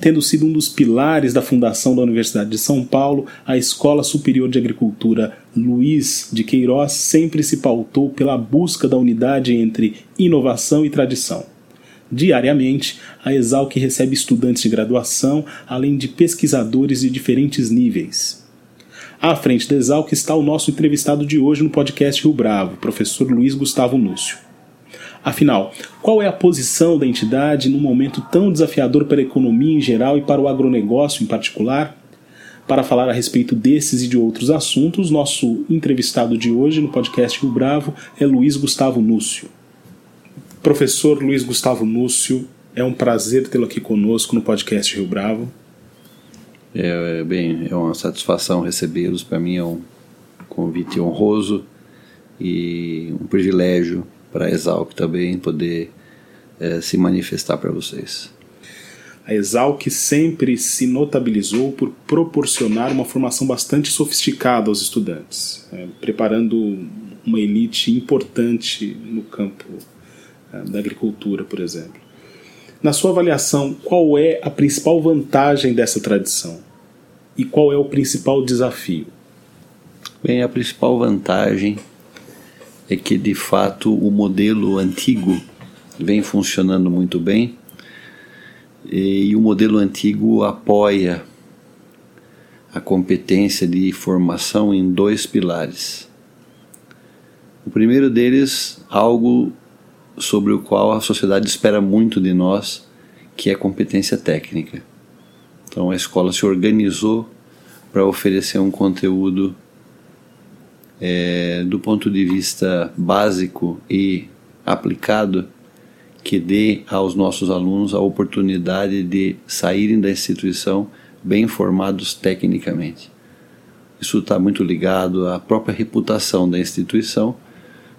Tendo sido um dos pilares da fundação da Universidade de São Paulo, a Escola Superior de Agricultura Luiz de Queiroz sempre se pautou pela busca da unidade entre inovação e tradição. Diariamente, a Exalc recebe estudantes de graduação, além de pesquisadores de diferentes níveis. À frente da Exalc está o nosso entrevistado de hoje no podcast Rio Bravo, professor Luiz Gustavo Núcio. Afinal, qual é a posição da entidade num momento tão desafiador para a economia em geral e para o agronegócio em particular? Para falar a respeito desses e de outros assuntos, nosso entrevistado de hoje no podcast Rio Bravo é Luiz Gustavo Núcio. Professor Luiz Gustavo Núcio, é um prazer tê-lo aqui conosco no podcast Rio Bravo. É, é bem, é uma satisfação recebê-los. Para mim é um convite honroso e um privilégio para a Exalc também poder é, se manifestar para vocês. A Exalc sempre se notabilizou por proporcionar uma formação bastante sofisticada aos estudantes, é, preparando uma elite importante no campo é, da agricultura, por exemplo. Na sua avaliação, qual é a principal vantagem dessa tradição? E qual é o principal desafio? Bem, a principal vantagem é que de fato o modelo antigo vem funcionando muito bem e o modelo antigo apoia a competência de formação em dois pilares. O primeiro deles, algo sobre o qual a sociedade espera muito de nós, que é competência técnica. Então a escola se organizou para oferecer um conteúdo é, do ponto de vista básico e aplicado, que dê aos nossos alunos a oportunidade de saírem da instituição bem formados tecnicamente. Isso está muito ligado à própria reputação da instituição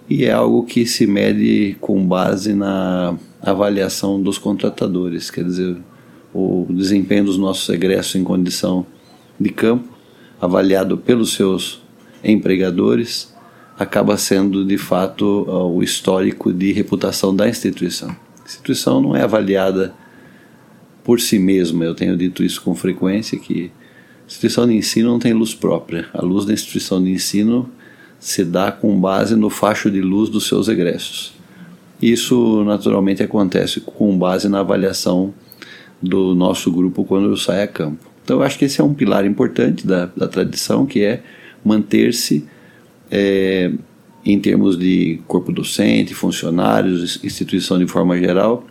e é algo que se mede com base na avaliação dos contratadores, quer dizer, o desempenho dos nossos egressos em condição de campo, avaliado pelos seus empregadores, acaba sendo de fato o histórico de reputação da instituição. A instituição não é avaliada por si mesma, eu tenho dito isso com frequência, que a instituição de ensino não tem luz própria. A luz da instituição de ensino se dá com base no facho de luz dos seus egressos. Isso naturalmente acontece com base na avaliação do nosso grupo quando sai a campo. Então eu acho que esse é um pilar importante da, da tradição, que é manter-se é, em termos de corpo docente, funcionários, instituição de forma geral,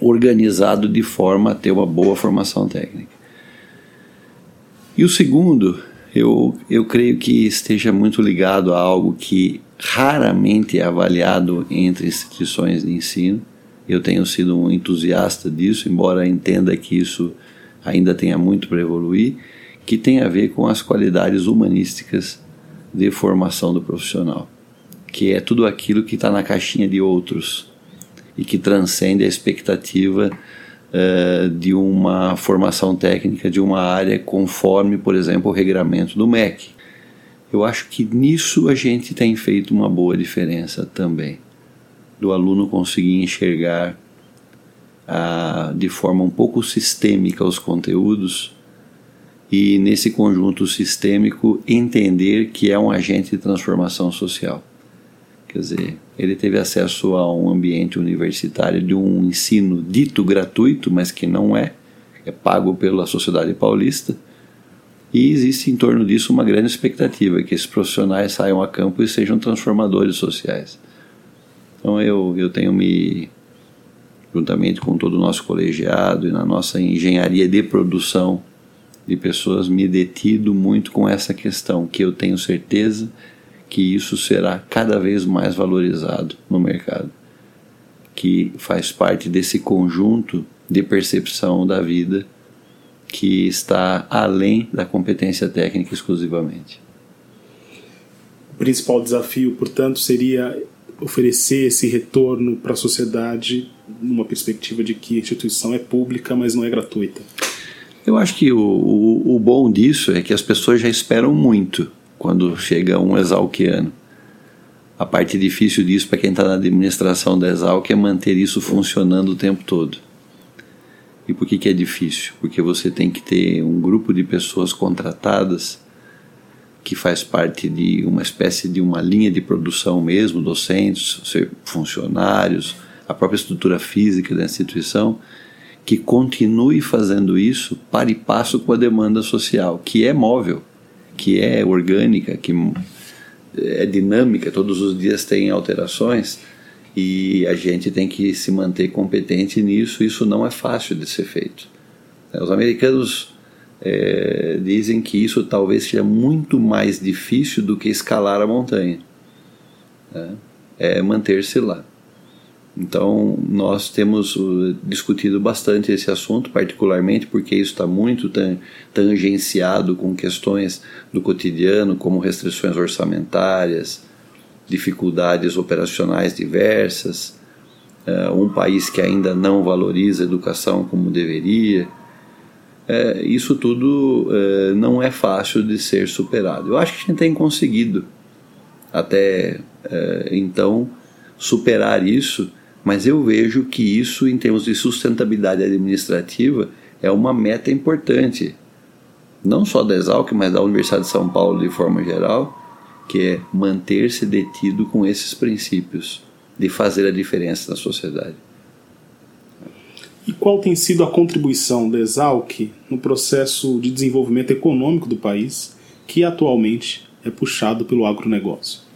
organizado de forma a ter uma boa formação técnica. E o segundo, eu, eu creio que esteja muito ligado a algo que raramente é avaliado entre instituições de ensino. Eu tenho sido um entusiasta disso, embora entenda que isso ainda tenha muito para evoluir, que tem a ver com as qualidades humanísticas de formação do profissional, que é tudo aquilo que está na caixinha de outros e que transcende a expectativa uh, de uma formação técnica de uma área conforme, por exemplo, o regramento do MEC. Eu acho que nisso a gente tem feito uma boa diferença também, do aluno conseguir enxergar uh, de forma um pouco sistêmica os conteúdos e, nesse conjunto sistêmico, entender que é um agente de transformação social. Quer dizer, ele teve acesso a um ambiente universitário de um ensino dito gratuito, mas que não é, é pago pela sociedade paulista. E existe em torno disso uma grande expectativa que esses profissionais saiam a campo e sejam transformadores sociais. Então eu, eu tenho me, juntamente com todo o nosso colegiado e na nossa engenharia de produção de pessoas me detido muito com essa questão, que eu tenho certeza que isso será cada vez mais valorizado no mercado, que faz parte desse conjunto de percepção da vida que está além da competência técnica exclusivamente. O principal desafio, portanto, seria oferecer esse retorno para a sociedade numa perspectiva de que a instituição é pública, mas não é gratuita. Eu acho que o, o, o bom disso é que as pessoas já esperam muito quando chega um exalquiano. A parte difícil disso para quem está na administração da Exalc é manter isso funcionando o tempo todo. E por que, que é difícil? Porque você tem que ter um grupo de pessoas contratadas que faz parte de uma espécie de uma linha de produção mesmo, docentes, funcionários, a própria estrutura física da instituição, que continue fazendo isso para e passo com a demanda social, que é móvel, que é orgânica, que é dinâmica, todos os dias tem alterações e a gente tem que se manter competente nisso. Isso não é fácil de ser feito. Os americanos é, dizem que isso talvez seja muito mais difícil do que escalar a montanha. Né? É manter-se lá. Então, nós temos uh, discutido bastante esse assunto, particularmente porque isso está muito tangenciado com questões do cotidiano, como restrições orçamentárias, dificuldades operacionais diversas, uh, um país que ainda não valoriza a educação como deveria. Uh, isso tudo não é fácil de ser superado. Eu acho que a gente tem conseguido, até então, superar isso mas eu vejo que isso, em termos de sustentabilidade administrativa, é uma meta importante, não só da Exalc, mas da Universidade de São Paulo de forma geral, que é manter-se detido com esses princípios de fazer a diferença na sociedade. E qual tem sido a contribuição da Exalc no processo de desenvolvimento econômico do país, que atualmente é puxado pelo agronegócio?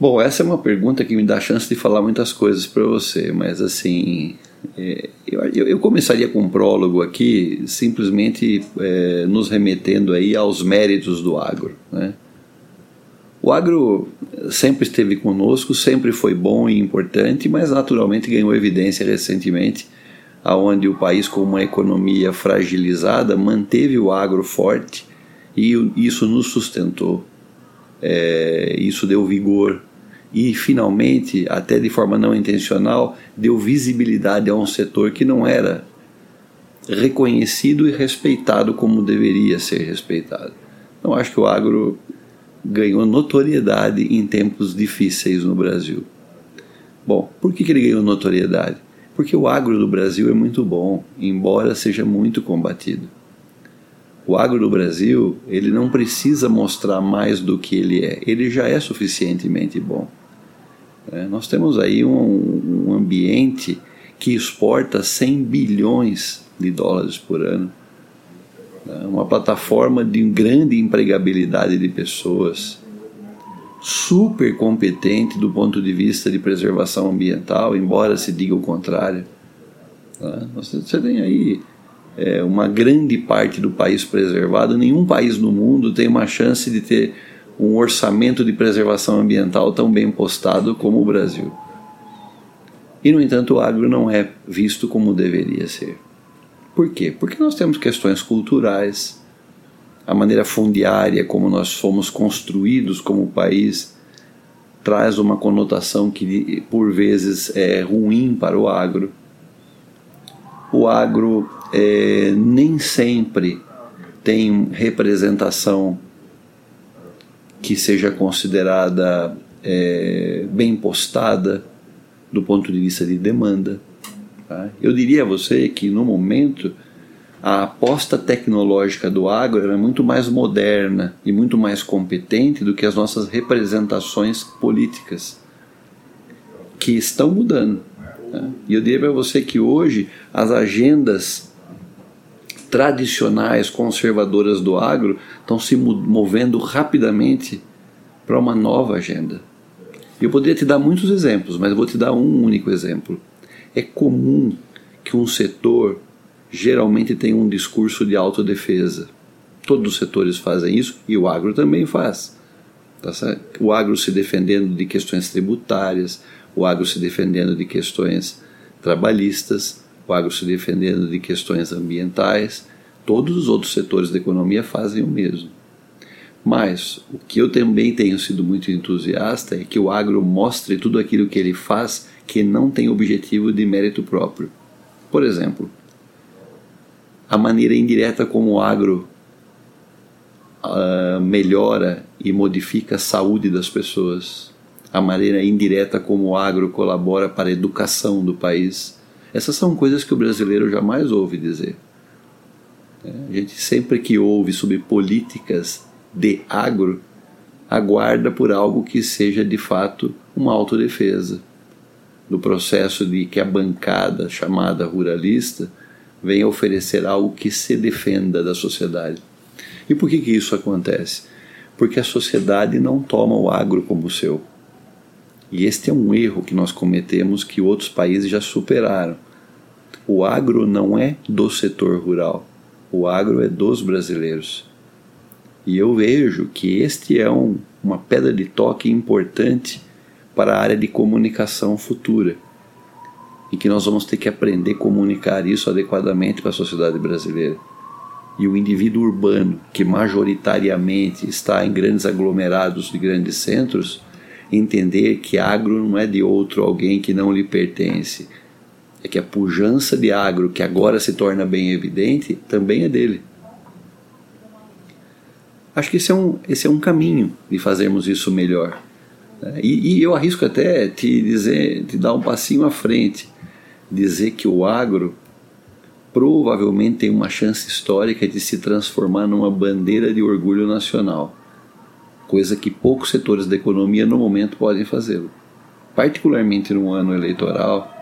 Bom, essa é uma pergunta que me dá a chance de falar muitas coisas para você, mas assim, é, eu, eu, começaria com um prólogo aqui, simplesmente é, nos remetendo aí aos méritos do agro. Né? O agro sempre esteve conosco, sempre foi bom e importante, mas naturalmente ganhou evidência recentemente, aonde o país com uma economia fragilizada manteve o agro forte e isso nos sustentou. É, isso deu vigor e finalmente, até de forma não intencional, deu visibilidade a um setor que não era reconhecido e respeitado como deveria ser respeitado. Então acho que o agro ganhou notoriedade em tempos difíceis no Brasil. Bom, por que, que ele ganhou notoriedade? Porque o agro do Brasil é muito bom, embora seja muito combatido. O agro do Brasil, ele não precisa mostrar mais do que ele é, ele já é suficientemente bom. É, nós temos aí um, um ambiente que exporta 100 bilhões de dólares por ano. É uma plataforma de grande empregabilidade de pessoas, super competente do ponto de vista de preservação ambiental, embora se diga o contrário. É, você tem aí é, uma grande parte do país preservado, nenhum país no mundo tem uma chance de ter um orçamento de preservação ambiental tão bem postado como o Brasil. E, no entanto, o agro não é visto como deveria ser. Por quê? Porque nós temos questões culturais, a maneira fundiária como nós fomos construídos como país traz uma conotação que, por vezes, é ruim para o agro. O agro é, nem sempre tem representação que seja considerada é, bem postada do ponto de vista de demanda. Tá? Eu diria a você que no momento a aposta tecnológica do agro era muito mais moderna e muito mais competente do que as nossas representações políticas, que estão mudando. E eu diria para você que hoje as agendas tradicionais conservadoras do agro estão se movendo rapidamente para uma nova agenda. Eu poderia te dar muitos exemplos, mas vou te dar um único exemplo. É comum que um setor geralmente tenha um discurso de autodefesa. Todos os setores fazem isso e o agro também faz. Tá o agro se defendendo de questões tributárias, o agro se defendendo de questões trabalhistas, o agro se defendendo de questões ambientais, todos os outros setores da economia fazem o mesmo. Mas o que eu também tenho sido muito entusiasta é que o agro mostre tudo aquilo que ele faz que não tem objetivo de mérito próprio. Por exemplo, a maneira indireta como o agro uh, melhora e modifica a saúde das pessoas, a maneira indireta como o agro colabora para a educação do país. Essas são coisas que o brasileiro jamais ouve dizer. É, a gente sempre que ouve sobre políticas de agro, aguarda por algo que seja de fato uma autodefesa. No processo de que a bancada chamada ruralista venha oferecer algo que se defenda da sociedade. E por que, que isso acontece? Porque a sociedade não toma o agro como seu. E este é um erro que nós cometemos que outros países já superaram. O agro não é do setor rural, o agro é dos brasileiros. E eu vejo que este é um, uma pedra de toque importante para a área de comunicação futura. E que nós vamos ter que aprender a comunicar isso adequadamente para a sociedade brasileira. E o indivíduo urbano, que majoritariamente está em grandes aglomerados de grandes centros, entender que agro não é de outro alguém que não lhe pertence. É que a pujança de agro, que agora se torna bem evidente, também é dele. Acho que esse é um, esse é um caminho de fazermos isso melhor. E, e eu arrisco até te dizer, te dar um passinho à frente, dizer que o agro provavelmente tem uma chance histórica de se transformar numa bandeira de orgulho nacional, coisa que poucos setores da economia no momento podem fazê-lo. Particularmente num ano eleitoral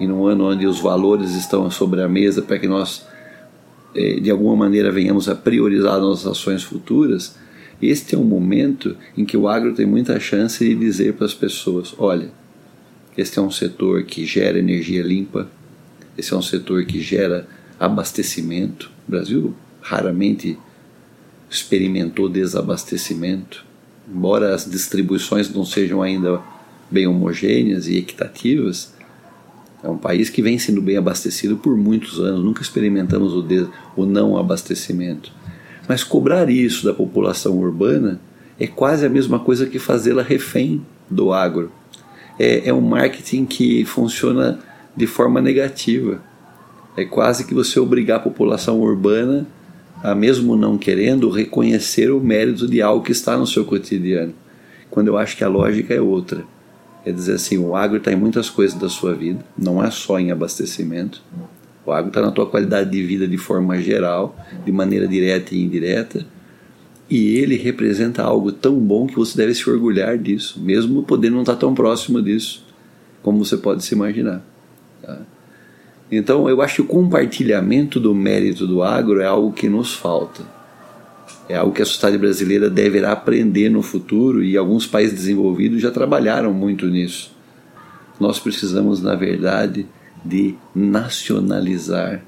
e num ano onde os valores estão sobre a mesa para que nós é, de alguma maneira venhamos a priorizar nossas ações futuras, este é um momento em que o agro tem muita chance de dizer para as pessoas: olha, este é um setor que gera energia limpa, esse é um setor que gera abastecimento. O Brasil raramente experimentou desabastecimento, embora as distribuições não sejam ainda bem homogêneas e equitativas é um país que vem sendo bem abastecido por muitos anos, nunca experimentamos o, de, o não abastecimento. Mas cobrar isso da população urbana é quase a mesma coisa que fazê-la refém do agro. É, é um marketing que funciona de forma negativa. É quase que você obrigar a população urbana mesmo não querendo, reconhecer o mérito de algo que está no seu cotidiano. Quando eu acho que a lógica é outra Quer dizer assim, o agro está em muitas coisas da sua vida, não é só em abastecimento. O agro está na tua qualidade de vida de forma geral, de maneira direta e indireta. E ele representa algo tão bom que você deve se orgulhar disso, mesmo podendo não estar tão próximo disso, como você pode se imaginar. Tá? Então, eu acho que o compartilhamento do mérito do agro é algo que nos falta é algo que a sociedade brasileira deverá aprender no futuro e alguns países desenvolvidos já trabalharam muito nisso. Nós precisamos, na verdade, de nacionalizar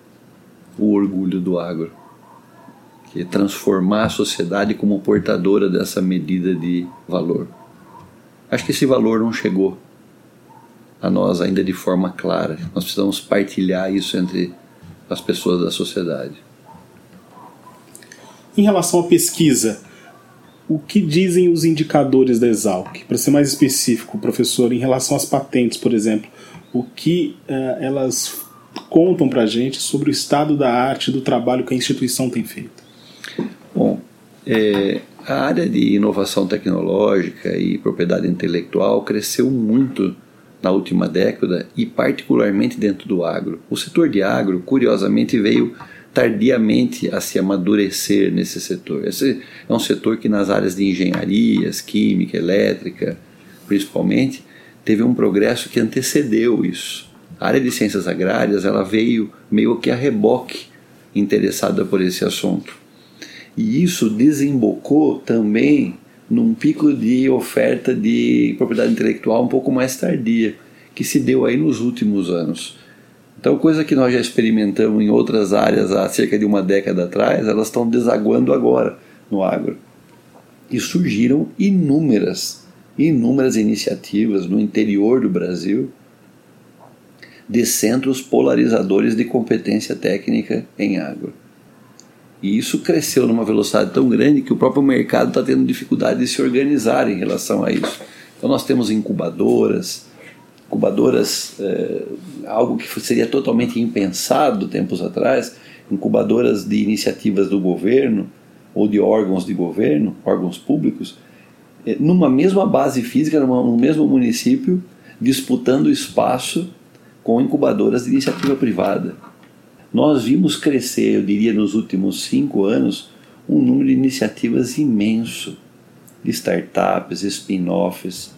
o orgulho do agro, que é transformar a sociedade como portadora dessa medida de valor. Acho que esse valor não chegou a nós ainda de forma clara. Nós precisamos partilhar isso entre as pessoas da sociedade. Em relação à pesquisa, o que dizem os indicadores da Exalc? Para ser mais específico, professor, em relação às patentes, por exemplo, o que uh, elas contam para a gente sobre o estado da arte do trabalho que a instituição tem feito? Bom, é, a área de inovação tecnológica e propriedade intelectual cresceu muito na última década e particularmente dentro do agro. O setor de agro, curiosamente, veio tardiamente a se amadurecer nesse setor. Esse é um setor que nas áreas de engenharias, química, elétrica, principalmente, teve um progresso que antecedeu isso. A área de ciências agrárias ela veio meio que a reboque interessada por esse assunto. E isso desembocou também num pico de oferta de propriedade intelectual um pouco mais tardia, que se deu aí nos últimos anos. Então, coisa que nós já experimentamos em outras áreas há cerca de uma década atrás, elas estão desaguando agora no agro. E surgiram inúmeras, inúmeras iniciativas no interior do Brasil de centros polarizadores de competência técnica em agro. E isso cresceu numa velocidade tão grande que o próprio mercado está tendo dificuldade de se organizar em relação a isso. Então nós temos incubadoras, incubadoras, é, algo que seria totalmente impensado tempos atrás, incubadoras de iniciativas do governo ou de órgãos de governo, órgãos públicos, é, numa mesma base física, numa, no mesmo município, disputando espaço com incubadoras de iniciativa privada. Nós vimos crescer, eu diria, nos últimos cinco anos, um número de iniciativas imenso de startups, spin-offs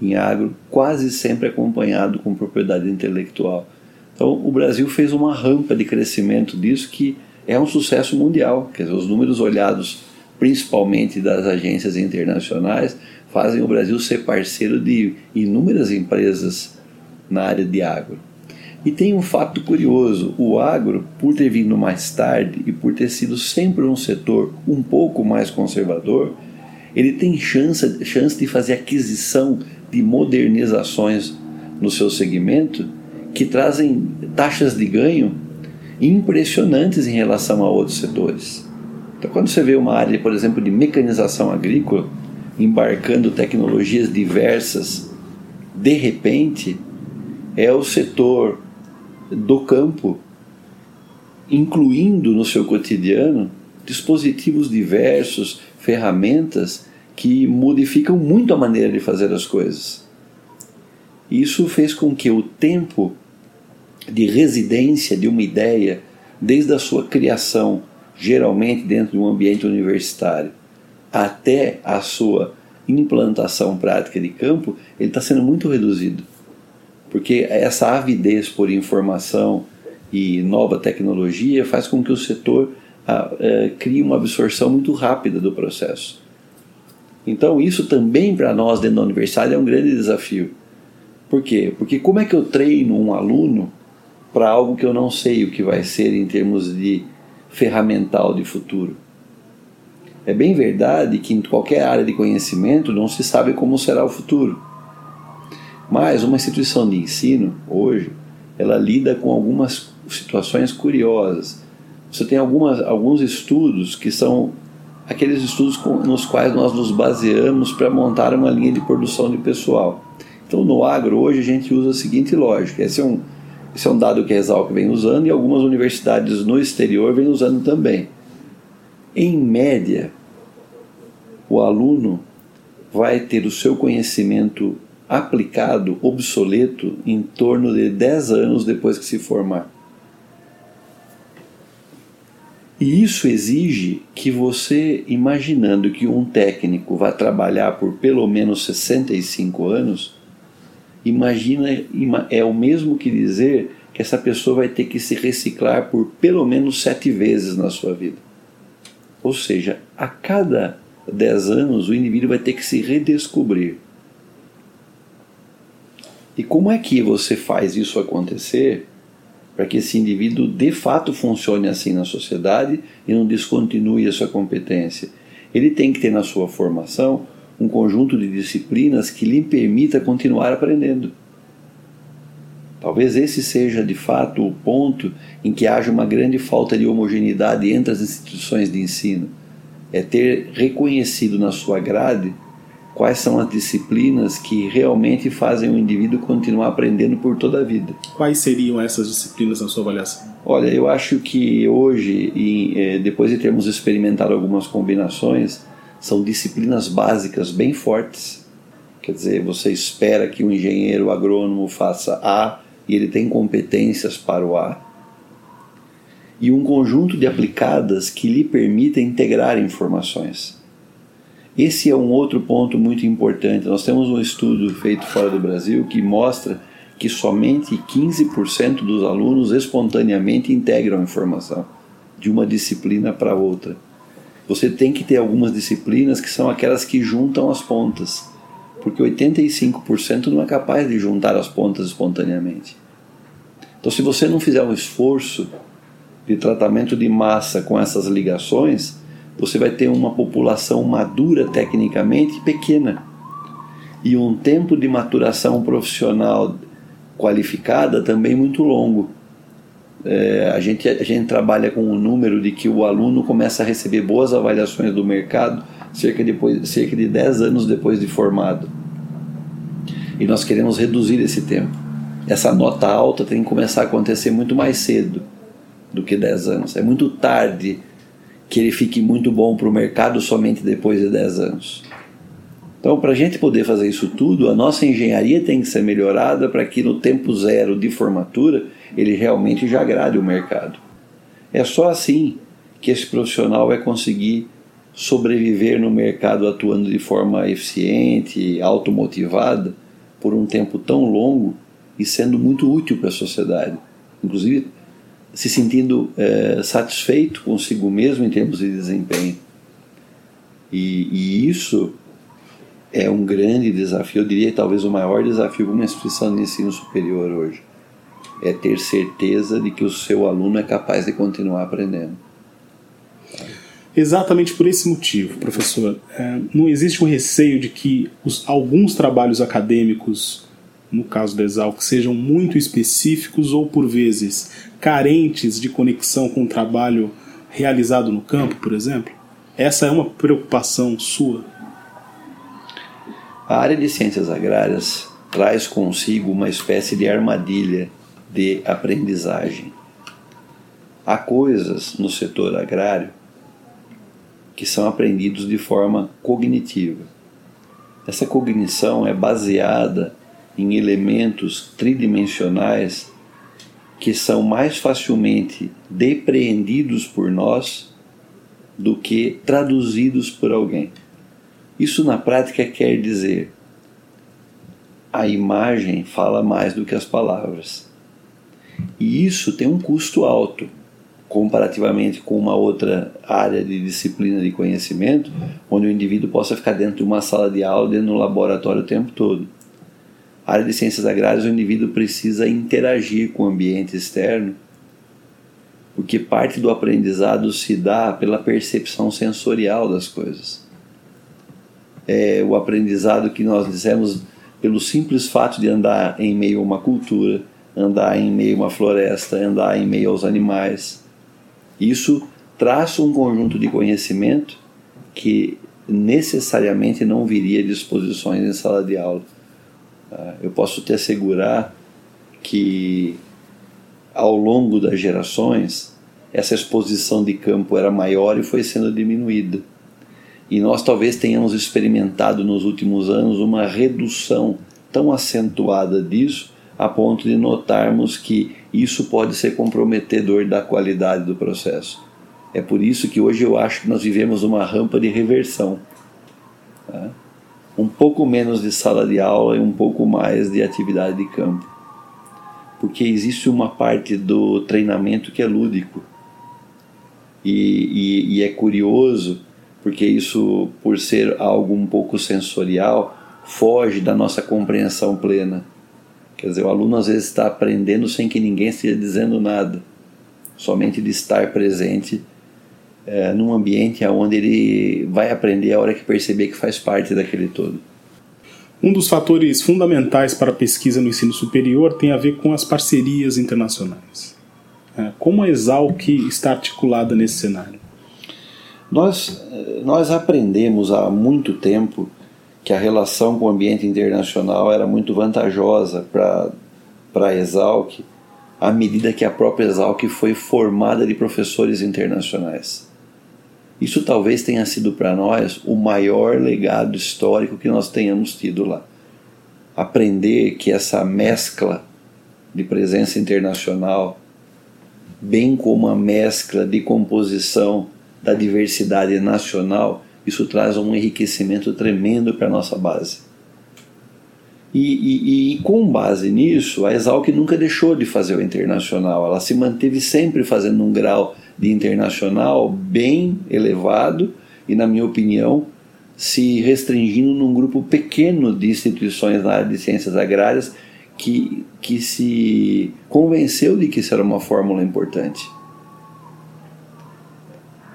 em agro, quase sempre acompanhado com propriedade intelectual. Então, o Brasil fez uma rampa de crescimento disso que é um sucesso mundial. Quer dizer, os números olhados principalmente das agências internacionais fazem o Brasil ser parceiro de inúmeras empresas na área de agro. E tem um fato curioso: o agro, por ter vindo mais tarde e por ter sido sempre um setor um pouco mais conservador, ele tem chance, chance de fazer aquisição de modernizações no seu segmento que trazem taxas de ganho impressionantes em relação a outros setores. Então, quando você vê uma área, por exemplo, de mecanização agrícola, embarcando tecnologias diversas, de repente, é o setor do campo, incluindo no seu cotidiano dispositivos diversos, ferramentas que modificam muito a maneira de fazer as coisas. Isso fez com que o tempo de residência de uma ideia, desde a sua criação, geralmente dentro de um ambiente universitário, até a sua implantação prática de campo, ele está sendo muito reduzido porque essa avidez por informação e nova tecnologia faz com que o setor a, é, crie uma absorção muito rápida do processo. Então, isso também para nós dentro da universidade é um grande desafio. Por quê? Porque como é que eu treino um aluno para algo que eu não sei o que vai ser em termos de ferramental de futuro? É bem verdade que em qualquer área de conhecimento não se sabe como será o futuro. Mas uma instituição de ensino, hoje, ela lida com algumas situações curiosas. Você tem algumas, alguns estudos que são aqueles estudos com, nos quais nós nos baseamos para montar uma linha de produção de pessoal. Então, no agro, hoje, a gente usa a seguinte lógica: esse é um, esse é um dado que a Exalc vem usando e algumas universidades no exterior vêm usando também. Em média, o aluno vai ter o seu conhecimento aplicado, obsoleto, em torno de 10 anos depois que se formar. E isso exige que você, imaginando que um técnico vai trabalhar por pelo menos 65 anos, imagina é o mesmo que dizer que essa pessoa vai ter que se reciclar por pelo menos sete vezes na sua vida. Ou seja, a cada 10 anos o indivíduo vai ter que se redescobrir. E como é que você faz isso acontecer para que esse indivíduo de fato funcione assim na sociedade e não descontinue a sua competência? Ele tem que ter na sua formação um conjunto de disciplinas que lhe permita continuar aprendendo. Talvez esse seja de fato o ponto em que haja uma grande falta de homogeneidade entre as instituições de ensino. É ter reconhecido na sua grade quais são as disciplinas que realmente fazem o indivíduo continuar aprendendo por toda a vida. Quais seriam essas disciplinas na sua avaliação? Olha, eu acho que hoje, eh, depois de termos experimentado algumas combinações, são disciplinas básicas bem fortes. Quer dizer, você espera que um engenheiro agrônomo faça A e ele tem competências para o A. E um conjunto de aplicadas que lhe permita integrar informações. Esse é um outro ponto muito importante. Nós temos um estudo feito fora do Brasil que mostra que somente 15% dos alunos espontaneamente integram informação de uma disciplina para outra. Você tem que ter algumas disciplinas que são aquelas que juntam as pontas, porque 85% não é capaz de juntar as pontas espontaneamente. Então, se você não fizer um esforço de tratamento de massa com essas ligações, você vai ter uma população madura tecnicamente pequena e um tempo de maturação profissional qualificada também muito longo. É, a, gente, a gente trabalha com o um número de que o aluno começa a receber boas avaliações do mercado cerca, depois, cerca de 10 anos depois de formado. E nós queremos reduzir esse tempo. Essa nota alta tem que começar a acontecer muito mais cedo do que 10 anos. É muito tarde que ele fique muito bom para o mercado somente depois de 10 anos. Então, para a gente poder fazer isso tudo, a nossa engenharia tem que ser melhorada para que no tempo zero de formatura ele realmente já agrade o mercado. É só assim que esse profissional vai conseguir sobreviver no mercado atuando de forma eficiente, automotivada, por um tempo tão longo e sendo muito útil para a sociedade. Inclusive, se sentindo é, satisfeito consigo mesmo em termos de desempenho. E, e isso é um grande desafio, eu diria talvez o maior desafio para uma instituição de ensino superior hoje. É ter certeza de que o seu aluno é capaz de continuar aprendendo. Exatamente por esse motivo, professor. É, não existe um receio de que os, alguns trabalhos acadêmicos, no caso da Exalc, sejam muito específicos ou, por vezes, carentes de conexão com o trabalho realizado no campo, por exemplo? Essa é uma preocupação sua? A área de ciências agrárias traz consigo uma espécie de armadilha de aprendizagem. Há coisas no setor agrário que são aprendidos de forma cognitiva. Essa cognição é baseada em elementos tridimensionais que são mais facilmente depreendidos por nós do que traduzidos por alguém. Isso na prática quer dizer a imagem fala mais do que as palavras. E isso tem um custo alto comparativamente com uma outra área de disciplina de conhecimento, onde o indivíduo possa ficar dentro de uma sala de aula, dentro do laboratório o tempo todo. A área de ciências agrárias, o indivíduo precisa interagir com o ambiente externo, porque parte do aprendizado se dá pela percepção sensorial das coisas é, o aprendizado que nós dissemos pelo simples fato de andar em meio a uma cultura, andar em meio a uma floresta, andar em meio aos animais. Isso traça um conjunto de conhecimento que necessariamente não viria de exposições em sala de aula. Ah, eu posso te assegurar que ao longo das gerações essa exposição de campo era maior e foi sendo diminuída. E nós talvez tenhamos experimentado nos últimos anos uma redução tão acentuada disso, a ponto de notarmos que isso pode ser comprometedor da qualidade do processo. É por isso que hoje eu acho que nós vivemos uma rampa de reversão. Tá? Um pouco menos de sala de aula e um pouco mais de atividade de campo. Porque existe uma parte do treinamento que é lúdico. E, e, e é curioso porque isso, por ser algo um pouco sensorial, foge da nossa compreensão plena. Quer dizer, o aluno às vezes está aprendendo sem que ninguém esteja dizendo nada, somente de estar presente é, num ambiente onde ele vai aprender a hora que perceber que faz parte daquele todo. Um dos fatores fundamentais para a pesquisa no ensino superior tem a ver com as parcerias internacionais. É, como a Exalc está articulada nesse cenário? Nós, nós aprendemos há muito tempo que a relação com o ambiente internacional era muito vantajosa para a Exalc, à medida que a própria Exalc foi formada de professores internacionais. Isso talvez tenha sido para nós o maior legado histórico que nós tenhamos tido lá. Aprender que essa mescla de presença internacional, bem como a mescla de composição da diversidade nacional, isso traz um enriquecimento tremendo para a nossa base. E, e, e, com base nisso, a Exalc nunca deixou de fazer o internacional, ela se manteve sempre fazendo um grau de internacional bem elevado e, na minha opinião, se restringindo num grupo pequeno de instituições na área de ciências agrárias que, que se convenceu de que isso era uma fórmula importante.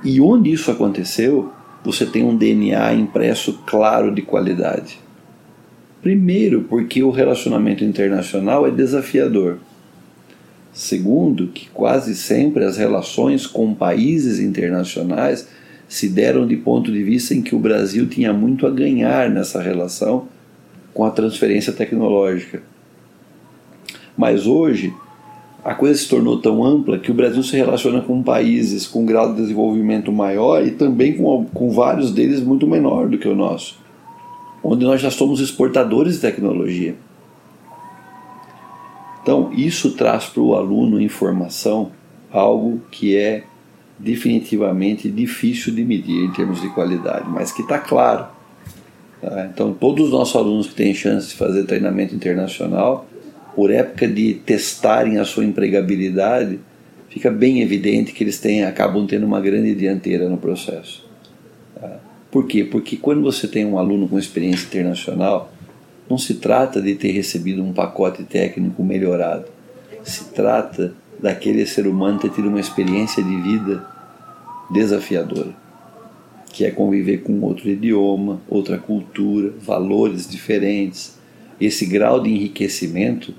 E onde isso aconteceu, você tem um DNA impresso claro de qualidade. Primeiro, porque o relacionamento internacional é desafiador. Segundo, que quase sempre as relações com países internacionais se deram de ponto de vista em que o Brasil tinha muito a ganhar nessa relação com a transferência tecnológica. Mas hoje, a coisa se tornou tão ampla que o Brasil se relaciona com países com um grau de desenvolvimento maior e também com, com vários deles muito menor do que o nosso, onde nós já somos exportadores de tecnologia. Então, isso traz para o aluno informação algo que é definitivamente difícil de medir em termos de qualidade, mas que está claro. Tá? Então, todos os nossos alunos que têm chance de fazer treinamento internacional, por época de testarem a sua empregabilidade, fica bem evidente que eles têm, acabam tendo uma grande dianteira no processo. Tá? Por quê? Porque quando você tem um aluno com experiência internacional, não se trata de ter recebido um pacote técnico melhorado. Se trata daquele ser humano ter tido uma experiência de vida desafiadora, que é conviver com outro idioma, outra cultura, valores diferentes. Esse grau de enriquecimento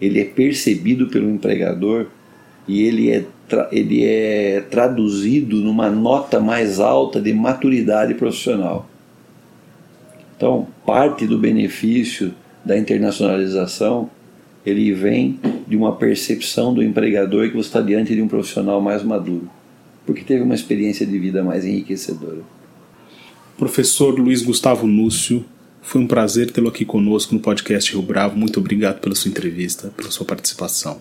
ele é percebido pelo empregador e ele é, ele é traduzido numa nota mais alta de maturidade profissional. Então, parte do benefício da internacionalização ele vem de uma percepção do empregador que você está diante de um profissional mais maduro, porque teve uma experiência de vida mais enriquecedora. Professor Luiz Gustavo Núcio, foi um prazer tê-lo aqui conosco no podcast Rio Bravo. Muito obrigado pela sua entrevista, pela sua participação.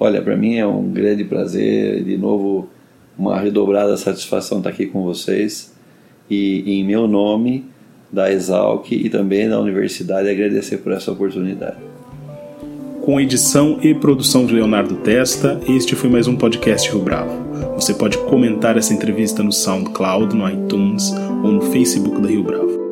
Olha, para mim é um grande prazer, de novo, uma redobrada satisfação estar aqui com vocês. E em meu nome, da Exalc e também da universidade, agradecer por essa oportunidade. Com edição e produção de Leonardo Testa, este foi mais um podcast Rio Bravo. Você pode comentar essa entrevista no SoundCloud, no iTunes ou no Facebook da Rio Bravo.